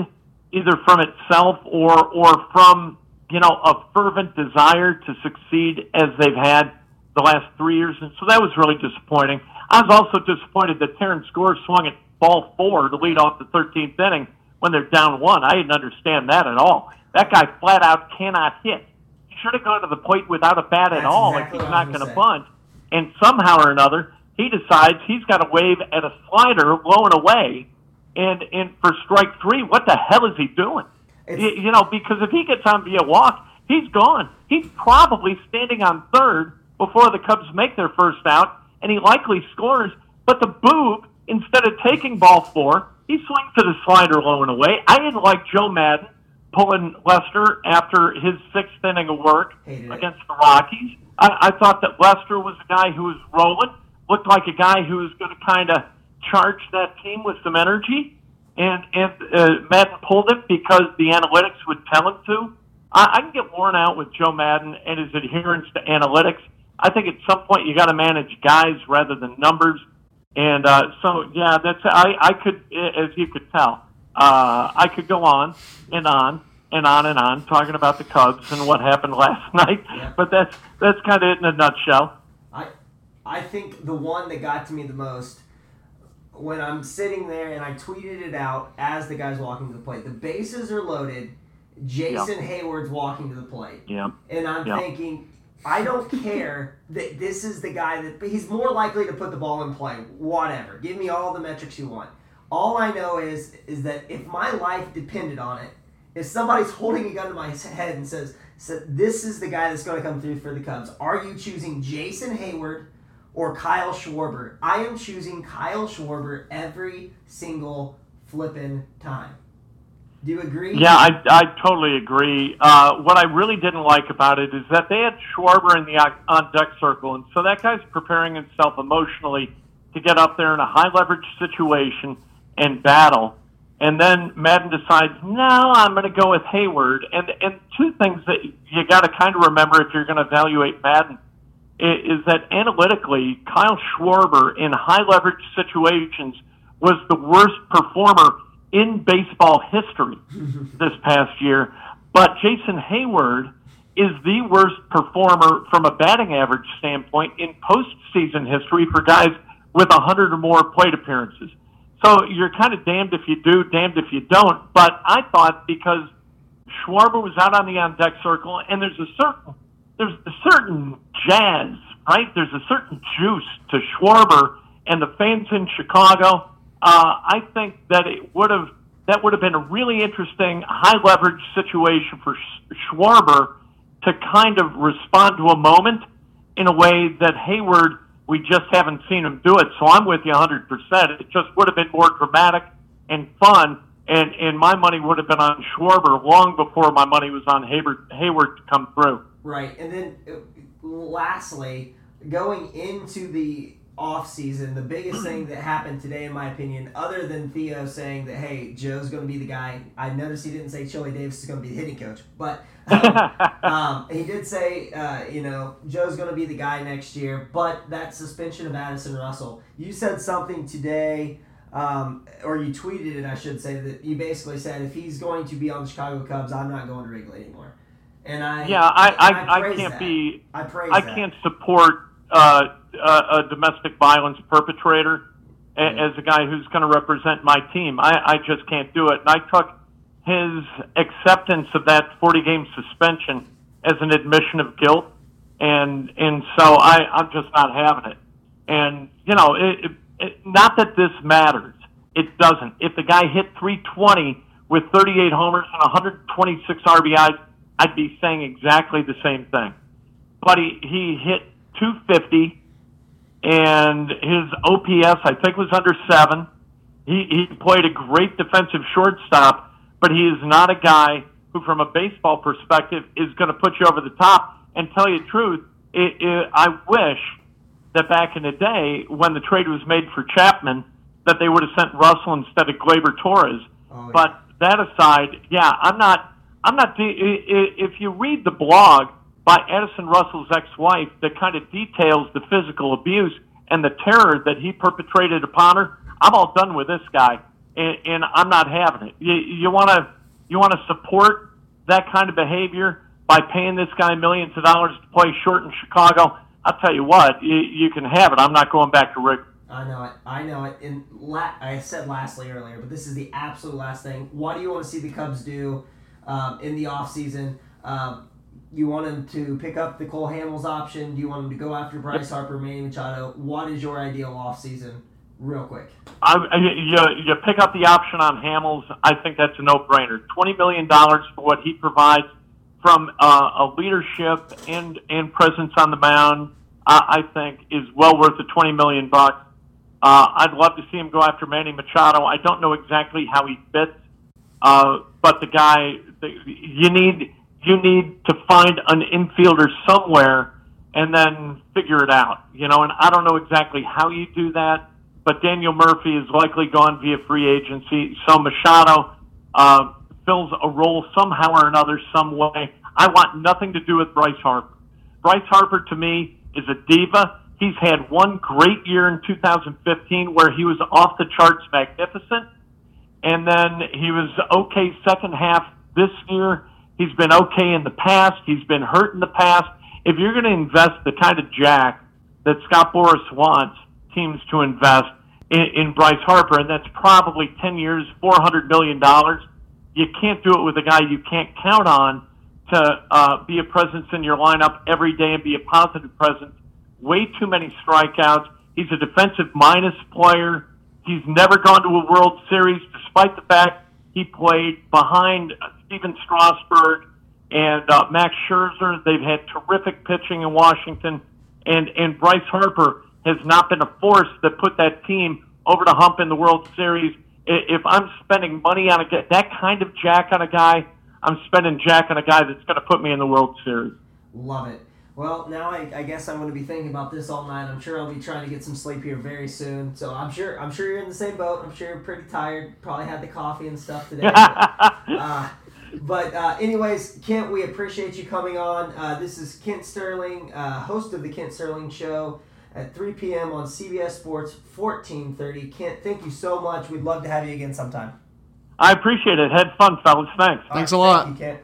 either from itself or or from you know a fervent desire to succeed as they've had the last three years, and so that was really disappointing. I was also disappointed that Terrence Gore swung at ball four to lead off the 13th inning when they're down one. I didn't understand that at all. That guy flat out cannot hit. He should have gone to the plate without a bat at That's all exactly if he's not going to bunt. And somehow or another, he decides he's got to wave at a slider blowing away. And, and for strike three, what the hell is he doing? You, you know, because if he gets on via walk, he's gone. He's probably standing on third before the Cubs make their first out, and he likely scores. But the boob, instead of taking ball four, he swings to the slider low and away. I didn't like Joe Maddon pulling Lester after his sixth inning of work against the Rockies. I, I thought that Lester was a guy who was rolling, looked like a guy who was going to kind of charge that team with some energy, and and uh, Maddon pulled it because the analytics would tell him to. I, I can get worn out with Joe Maddon and his adherence to analytics. I think at some point you got to manage guys rather than numbers. And uh, so, yeah, that's I, I could, as you could tell, uh, I could go on and on and on and on talking about the Cubs and what happened last night. Yeah. But that's that's kind of it in a nutshell. I I think the one that got to me the most when I'm sitting there and I tweeted it out as the guy's walking to the plate. The bases are loaded. Jason Heyward's walking to the plate. Yeah. And I'm Yeah. thinking, I don't care that this is the guy that he's more likely to put the ball in play. Whatever. Give me all the metrics you want. All I know is is that if my life depended on it, if somebody's holding a gun to my head and says, so this is the guy that's going to come through for the Cubs, are you choosing Jason Heyward or Kyle Schwarber? I am choosing Kyle Schwarber every single flippin' time. Do you agree? Yeah, I, I totally agree. Uh, what I really didn't like about it is that they had Schwarber in the on deck circle, and so that guy's preparing himself emotionally to get up there in a high leverage situation and battle. And then Maddon decides, no, I'm going to go with Heyward. And and two things that you got to kind of remember if you're going to evaluate Maddon is that analytically, Kyle Schwarber in high leverage situations was the worst performer in baseball history this past year. But Jason Heyward is the worst performer from a batting average standpoint in postseason history for guys with 100 or more plate appearances. So you're kind of damned if you do, damned if you don't. But I thought because Schwarber was out on the on deck circle, and there's a certain there's a certain jazz, right? There's a certain juice to Schwarber and the fans in Chicago. Uh, I think that it would have that would have been a really interesting high leverage situation for Sch- Schwarber to kind of respond to a moment in a way that Heyward we just haven't seen him do it. So I'm with you 100%. It just would have been more dramatic and fun. And, and my money would have been on Schwarber long before my money was on Heyward, Heyward to come through. Right, and then uh, lastly, going into the off season, the biggest thing that happened today, in my opinion, other than Theo saying that hey, Joe's going to be the guy. I noticed he didn't say Chili Davis is going to be the hitting coach, but um, um, he did say uh, you know Joe's going to be the guy next year. But that suspension of Addison Russell, you said something today. Um, or you tweeted it, I should say, that you basically said if he's going to be on the Chicago Cubs, I'm not going to Wrigley anymore. And I Yeah, I, I, I, can't that. be. I praise I that. can't support uh, a, a domestic violence perpetrator a, as a guy who's going to represent my team. I, I just can't do it. And I took his acceptance of that 40 game suspension as an admission of guilt, and and so I, I'm just not having it. And you know, it, it, it, not that this matters. It doesn't. If the guy hit 320 with 38 homers and 126 RBIs, I'd be saying exactly the same thing. But he, he hit 250, and his OPS, I think, was under seven. He, he played a great defensive shortstop, but he is not a guy who, from a baseball perspective, is going to put you over the top. And tell you the truth, it, it, I wish that back in the day, when the trade was made for Chapman, that they would have sent Russell instead of Gleyber Torres. Oh, yeah. But that aside, yeah, I'm not. I'm not. De- if you read the blog by Addison Russell's ex-wife that kind of details the physical abuse, and the terror that he perpetrated upon her, I'm all done with this guy, and, and I'm not having it. You, you want to you want to support that kind of behavior by paying this guy millions of dollars to play short in Chicago? I'll tell you what, you, you can have it. I'm not going back to Rick. I know it. I know it. And la- I said lastly earlier, but this is the absolute last thing. What do you want to see the Cubs do um, in the offseason? Um, you want him to pick up the Cole Hamels option? Do you want him to go after Bryce Harper, Manny Machado? What is your ideal offseason? Real quick. I, you, you pick up the option on Hamels. I think that's a no-brainer. Twenty million dollars for what he provides from uh, a leadership and and presence on the mound. I, I think is well worth the twenty million bucks. Uh, I'd love to see him go after Manny Machado. I don't know exactly how he fits, uh, but the guy, you need you need to find an infielder somewhere and then figure it out. You know, and I don't know exactly how you do that but Daniel Murphy is likely gone via free agency. So Machado uh, fills a role somehow or another, some way. I want nothing to do with Bryce Harper. Bryce Harper to me is a diva. He's had one great year in 2015 where he was off the charts magnificent, and then he was okay second half this year. He's been okay in the past. He's been hurt in the past. If you're going to invest the kind of jack that Scott Boras wants, teams to invest in, in Bryce Harper, and that's probably 10 years, $400 million. You can't do it with a guy you can't count on to uh, be a presence in your lineup every day and be a positive presence. Way too many strikeouts. He's a defensive minus player. He's never gone to a World Series, despite the fact he played behind Stephen Strasburg and uh, Max Scherzer. They've had terrific pitching in Washington, and and Bryce Harper has not been a force that put that team over the hump in the World Series. If I'm spending money on a that kind of jack on a guy, I'm spending jack on a guy that's going to put me in the World Series. Love it. Well, now I, I guess I'm going to be thinking about this all night. I'm sure I'll be trying to get some sleep here very soon. So I'm sure I'm sure you're in the same boat. I'm sure you're pretty tired. Probably had the coffee and stuff today. But, uh, but uh, anyways, Kent, we appreciate you coming on. Uh, this is Kent Sterling, uh, host of the Kent Sterling Show at 3 p.m. on CBS Sports 1430. Kent, thank you so much. We'd love to have you again sometime. I appreciate it. Had fun, fellas. Thanks. Thanks a lot. Thank you, Kent.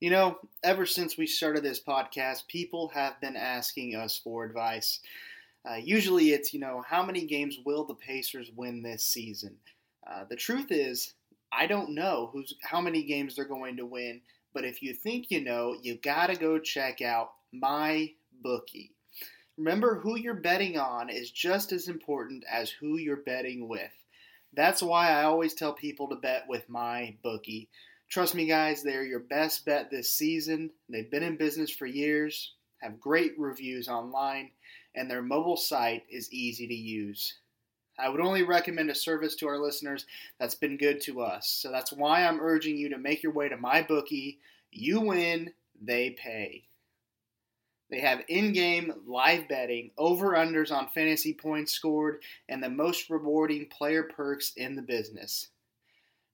You know, ever since we started this podcast, people have been asking us for advice. Uh, usually it's, you know, how many games will the Pacers win this season? Uh, the truth is, I don't know who's how many games they're going to win, but if you think you know, you got to go check out my bookie. Remember, who you're betting on is just as important as who you're betting with. That's why I always tell people to bet with my bookie. Trust me, guys, they're your best bet this season. They've been in business for years, have great reviews online, and their mobile site is easy to use. I would only recommend a service to our listeners that's been good to us. So that's why I'm urging you to make your way to my bookie. You win, they pay. They have in game live betting, over unders on fantasy points scored, and the most rewarding player perks in the business.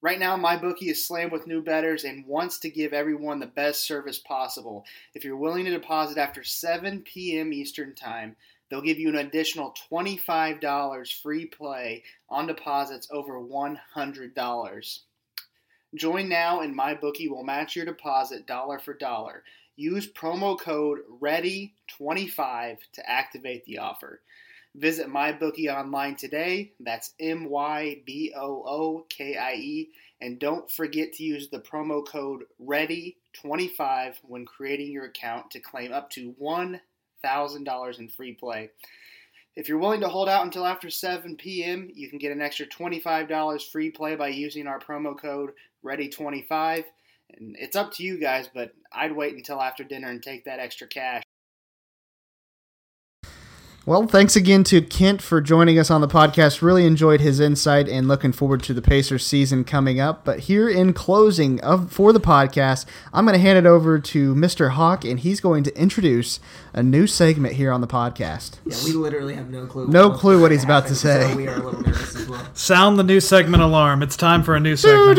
Right now, MyBookie is slammed with new bettors and wants to give everyone the best service possible. If you're willing to deposit after 7 p.m. Eastern Time, they'll give you an additional $25 free play on deposits over $100. Join now, and MyBookie will match your deposit dollar for dollar. Use promo code READY25 to activate the offer. Visit MyBookie online today. That's M Y B O O K I E. And don't forget to use the promo code READY25 when creating your account to claim up to $1,000 in free play. If you're willing to hold out until after 7 p.m., you can get an extra $25 free play by using our promo code READY25. And it's up to you guys, but I'd wait until after dinner and take that extra cash. Well, thanks again to Kent for joining us on the podcast. Really enjoyed his insight and looking forward to the Pacers season coming up. But here in closing of for the podcast, I'm going to hand it over to Mr. Hawk, and he's going to introduce a new segment here on the podcast. Yeah, we literally have no clue. No what's clue what he's about to say. So we are a little nervous as well. Sound the new segment alarm. It's time for a new segment.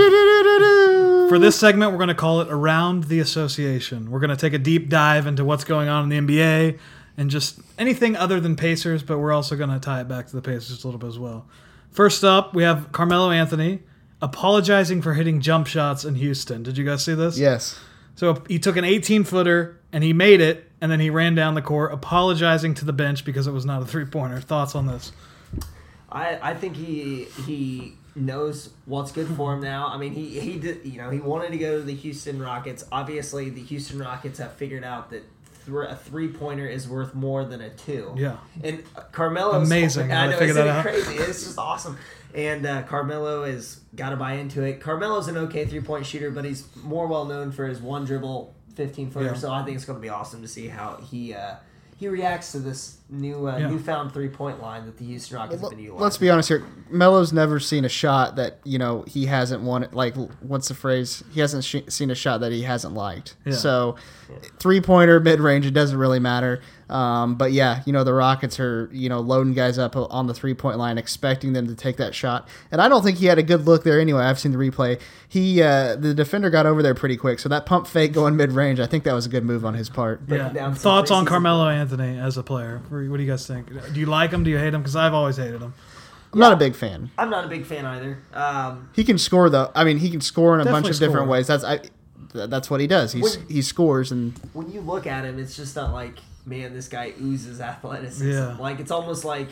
For this segment, we're going to call it Around the Association. We're going to take a deep dive into what's going on in the NBA and just anything other than Pacers, but we're also going to tie it back to the Pacers a little bit as well. First up, we have Carmelo Anthony apologizing for hitting jump shots in Houston. Did you guys see this? Yes. So he took an 18 footer and he made it, and then he ran down the court apologizing to the bench because it was not a three pointer. Thoughts on this? I, I think he he knows what's good for him now. I mean, he he did you know he wanted to go to the Houston Rockets. Obviously, the Houston Rockets have figured out that thr a three pointer is worth more than a two. Yeah. and Carmelo Amazing I know, figured isn't that it out. crazy? It's just awesome. And uh, Carmelo has got to buy into it. Carmelo's an okay three point shooter, but he's more well known for his one dribble, fifteen footer. Yeah. So I think it's going to be awesome to see how he. Uh, he reacts to this new uh, Yeah. newfound three point line that the Houston Rockets have been utilizing. Let's be honest here. Melo's never seen a shot that you know he hasn't won. Like, what's the phrase? He hasn't sh- seen a shot that he hasn't liked. Yeah. So, three pointer, mid range, it doesn't really matter. Um, but yeah, you know the Rockets are you know loading guys up on the three point line, expecting them to take that shot. And I don't think he had a good look there anyway. I've seen the replay. He uh, the defender got over there pretty quick. So that pump fake going mid range, I think that was a good move on his part. Yeah. Thoughts on Carmelo Anthony as a player? What what do you guys think? Do you like him? Do you hate him? Because I've always hated him. I'm not a big fan. I'm not a big fan either. Um, He can score though. I mean, he can score in a bunch Definitely of different score. ways. That's I. th- That's what he does. He's, When- he scores and when you look at him, it's just not like, man, this guy oozes athleticism. Yeah. Like it's almost like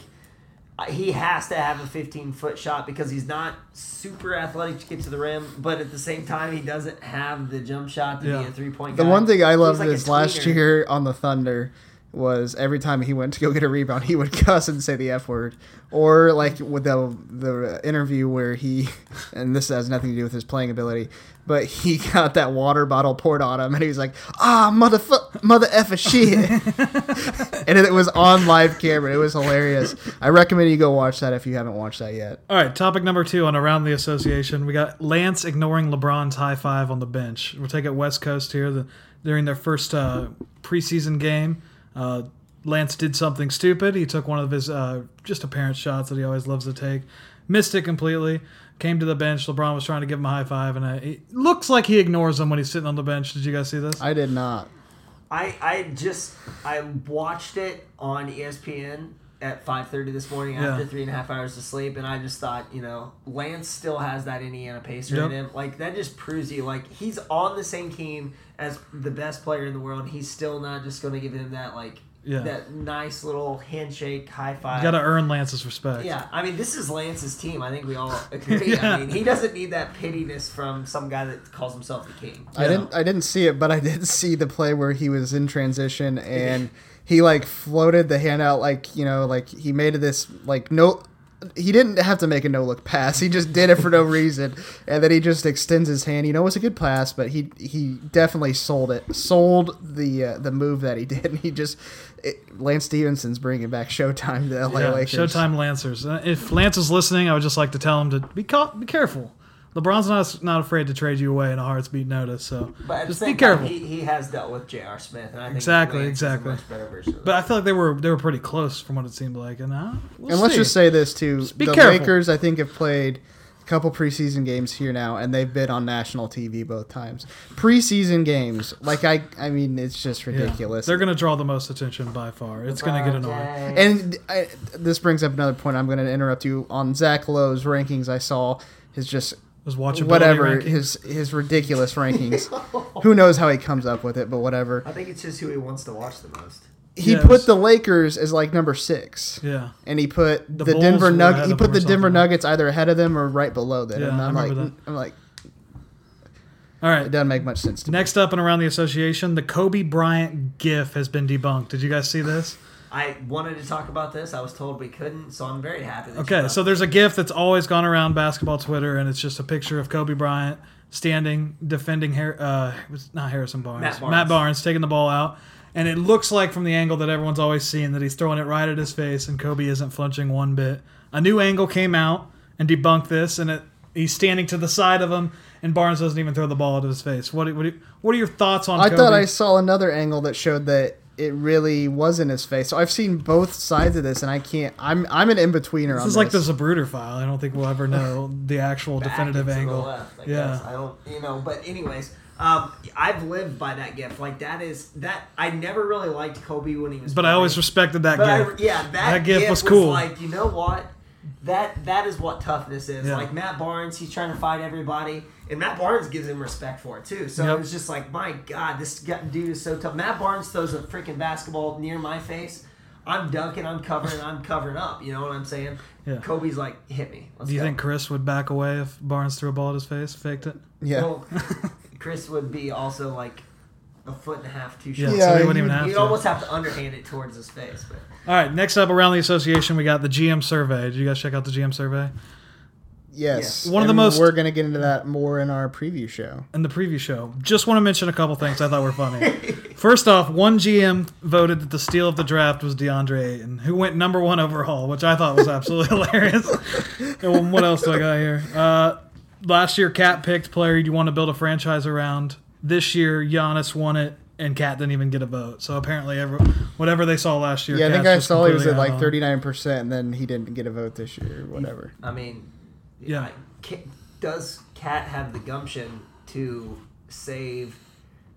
uh, he has to have a 15 foot shot because he's not super athletic to get to the rim, but at the same time, he doesn't have the jump shot to Yeah. be a three point. The one thing I loved like is last year on the Thunder was every time he went to go get a rebound, he would cuss and say the f word, or like with the the interview where he, and this has nothing to do with his playing ability, but he got that water bottle poured on him, and he was like, ah, motherfuck, mother effer shit, and it was on live camera. It was hilarious. I recommend you go watch that if you haven't watched that yet. All right, topic number two on Around the Association. We got Lance ignoring LeBron's high five on the bench. We'll take it West Coast here. The, during their first uh, preseason game, uh, Lance did something stupid. He took one of his uh, just apparent shots that he always loves to take, missed it completely. Came to the bench. LeBron was trying to give him a high five, and uh, it looks like he ignores him when he's sitting on the bench. Did you guys see this? I did not. I I just I watched it on ESPN at 5:30 this morning Yeah. after three and a half hours of sleep, and I just thought, you know, Lance still has that Indiana Pacer Yep. in him. Like that just proves you, like he's on the same team as the best player in the world. He's still not just going to give him that like Yeah. that nice little handshake, high five. You got to earn Lance's respect. yeah, I mean, this is Lance's team. I think we all agree. Yeah. I mean, he doesn't need that pittiness from some guy that calls himself the king. I didn't I didn't see it, but I did see the play where he was in transition and he like floated the hand out like, you know, like he made this like no he didn't have to make a no look pass. He just did it for no reason. And then he just extends his hand. You know, it was a good pass, but he he definitely sold it. Sold the uh, the move that he did. And he just it, Lance Stephenson's bringing back Showtime to the LA Yeah, Lakers. Showtime Lancers. Uh, If Lance is listening, I would just like to tell him to be ca- be careful. LeBron's not not afraid to trade you away in a heart's beat notice. So But just be careful. time, he, he has dealt with J.R. Smith, and I think Exactly, exactly. A much better version of but I feel like they were they were pretty close from what it seemed like. And uh, we'll and let's just say this too: be the careful. Lakers, I think, have played a couple preseason games here now, and they've been on national TV both times. Preseason games, like I, I mean, it's just Yeah. ridiculous. They're going to draw the most attention by far. It's going to get annoying. and I, this brings up another point. I'm going to interrupt you on Zach Lowe's rankings. I saw his just His watchability whatever rankings. his his ridiculous rankings. Who knows how he comes up with it, but whatever. I think it's just who he wants to watch the most. He Yes. put the Lakers as like number six. Yeah. and he put The the, Denver Nuggets. He put the Denver something. Nuggets either ahead of them or right below them. Yeah, and I I'm like, that. I'm like, All right. it doesn't make much sense to me. Next up and around the association, the Kobe Bryant GIF has been debunked. Did you guys see this? I wanted to talk about this. I was told we couldn't, so I'm very happy. That Okay, so there's a GIF that's always gone around basketball Twitter, and it's just a picture of Kobe Bryant standing defending Har- uh, it was not Harrison Barnes, Matt Barnes. Barnes taking the ball out, and it looks like from the angle that everyone's always seen that he's throwing it right at his face, and Kobe isn't flinching one bit. A new angle came out and debunked this, and it, he's standing to the side of him, and Barnes doesn't even throw the ball at his face. What do- what what are your thoughts on? I Kobe? thought I saw another angle that showed that it really was in his face. So I've seen both sides of this, and I can't. I'm I'm an in betweener. On this on is like the this. Zapruder file. I don't think we'll ever know the actual back definitive and to the angle. left, I yeah. guess. I don't, you know. But anyways, Um, I've lived by that gift. Like that is that I never really liked Kobe when he was. But I always respected that But I, gift. yeah, that, That gift was was cool. Like you know what, that that is what toughness is. Yeah. Like Matt Barnes, he's trying to fight everybody, and Matt Barnes gives him respect for it too. So Yep. it was just like, my God, this dude is so tough. Matt Barnes throws a freaking basketball near my face. I'm dunking, I'm covering, I'm covering up. You know what I'm saying? Yeah. Kobe's like, hit me. Let's Do you go. think Chris would back away if Barnes threw a ball at his face, faked it? Yeah. Well, Chris would be also like a foot and a half too Yeah, short. so Yeah, he wouldn't even you- have You'd to. almost have to underhand it towards his face. But All right, next up around the association, we got the GM survey. Did you guys check out the GM survey? Yes. One of the most- We're gonna get into that more in our preview show. in the preview show. Just want to mention a couple things I thought were funny. First off, one GM voted that the steal of the draft was DeAndre Ayton, who went number one overall, which I thought was absolutely hilarious. And what else do I got here? Uh, last year, Cat picked player you want to build a franchise around. This year, Giannis won it, and Cat didn't even get a vote. So apparently, every, whatever they saw last year, Yeah, I think I saw he was at like thirty nine percent, and then he didn't get a vote this year or whatever. I mean, Yeah. Ca- does Cat have the gumption to save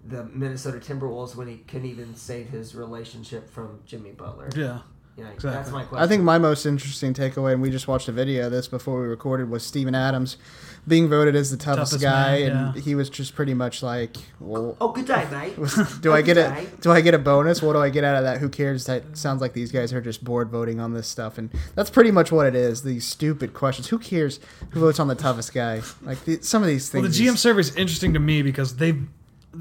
the Minnesota Timberwolves when he couldn't even save his relationship from Jimmy Butler? Yeah. Yeah, that's exactly. my question. I think my most interesting takeaway, and we just watched a video of this before we recorded, was Steven Adams being voted as the toughest, Toughest guy, man, and yeah. he was just pretty much like, "Well, Oh, good day, mate. do I oh, get Good a do I get a bonus? What do I get out of that? Who cares? That sounds like these guys are just bored voting on this stuff, and that's pretty much what it is. These stupid questions. Who cares who votes on the toughest guy? Like the, some of these things. Well, the GM survey is interesting to me because they,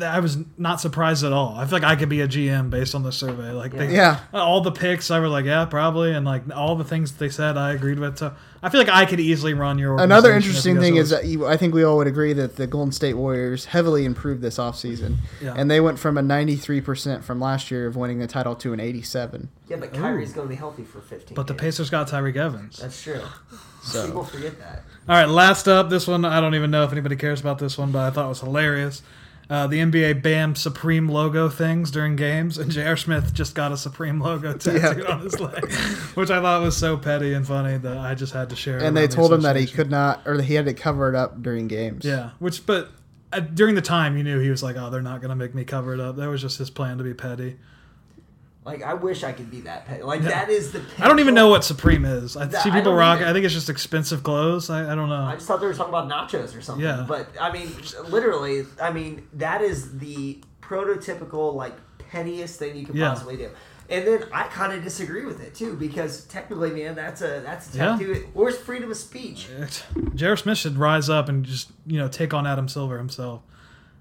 I was not surprised at all. I feel like I could be a GM based on the survey. Like, they, Yeah. Uh, all the picks, I was like, yeah, probably, and like all the things they said, I agreed with. So I feel like I could easily run your. Another organization if interesting thing are- is that you, I think we all would agree that the Golden State Warriors heavily improved this offseason. Yeah. And they went from a 93% from last year of winning the title to an 87. yeah, but Kyrie's going to be healthy for 15 but the. Pacers got Tyreke Evans. That's true. So- People forget that. All right, last up, this one I don't even know if anybody cares about this one, but I thought it was hilarious. Uh, the NBA banned Supreme logo things during games, and J.R. Smith just got a Supreme logo tattooed on his leg, which I thought was so petty and funny that I just had to share. it And they around the told him that he could not, or that he had to cover it up during games. Yeah, which but uh, during the time you knew he was like, oh, they're not gonna make me cover it up. That was just his plan to be petty. Like, I wish I could be that petty. Like, that is the. I don't even know what Supreme is. I That- see I people don't rock. I think it's just expensive clothes. I, I don't know. I just thought they were talking about nachos or something. Yeah. But I mean, literally, I mean, that is the prototypical like pettiest thing you could Yeah. possibly do. And then I kind of disagree with it too because technically, man, that's a that's a Yeah. tattoo. Where's freedom of speech? J.R. Smith should rise up and just you know take on Adam Silver himself.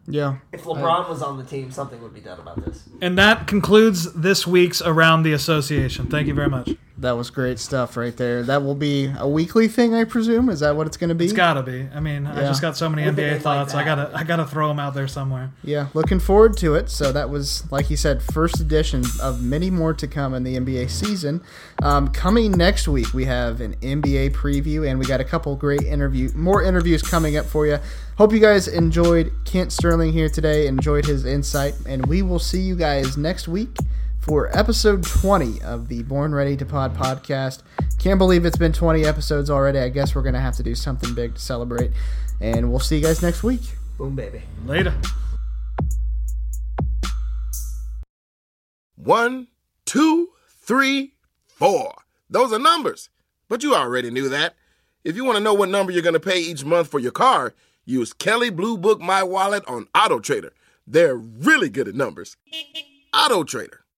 Yeah. If LeBron was on the team, something would be done about this. And that concludes this week's Around the Association. Thank you very much. That was great stuff right there. That will be a weekly thing, I presume. Is that what it's going to be? It's gotta be. I mean, I just got so many With it NBA like thoughts. I gotta, I gotta throw them out there somewhere. Yeah, looking forward to it. So that was, like you said, first edition of many more to come in the NBA season. Um, coming next week, we have an NBA preview, and we got a couple great interview, more interviews coming up for you. Hope you guys enjoyed Kent Sterling here today, enjoyed his insight, and we will see you guys next week for episode 20 of the Born Ready to Pod podcast. Can't believe it's been 20 episodes already. I guess we're going to have to do something big to celebrate, and we'll see you guys next week. Boom, baby. Later. One, two, three, four. Those are numbers. But you already knew that. If you want to know what number you're going to pay each month for your car, use Kelley Blue Book My Wallet on Auto Trader. They're really good at numbers. Auto Trader.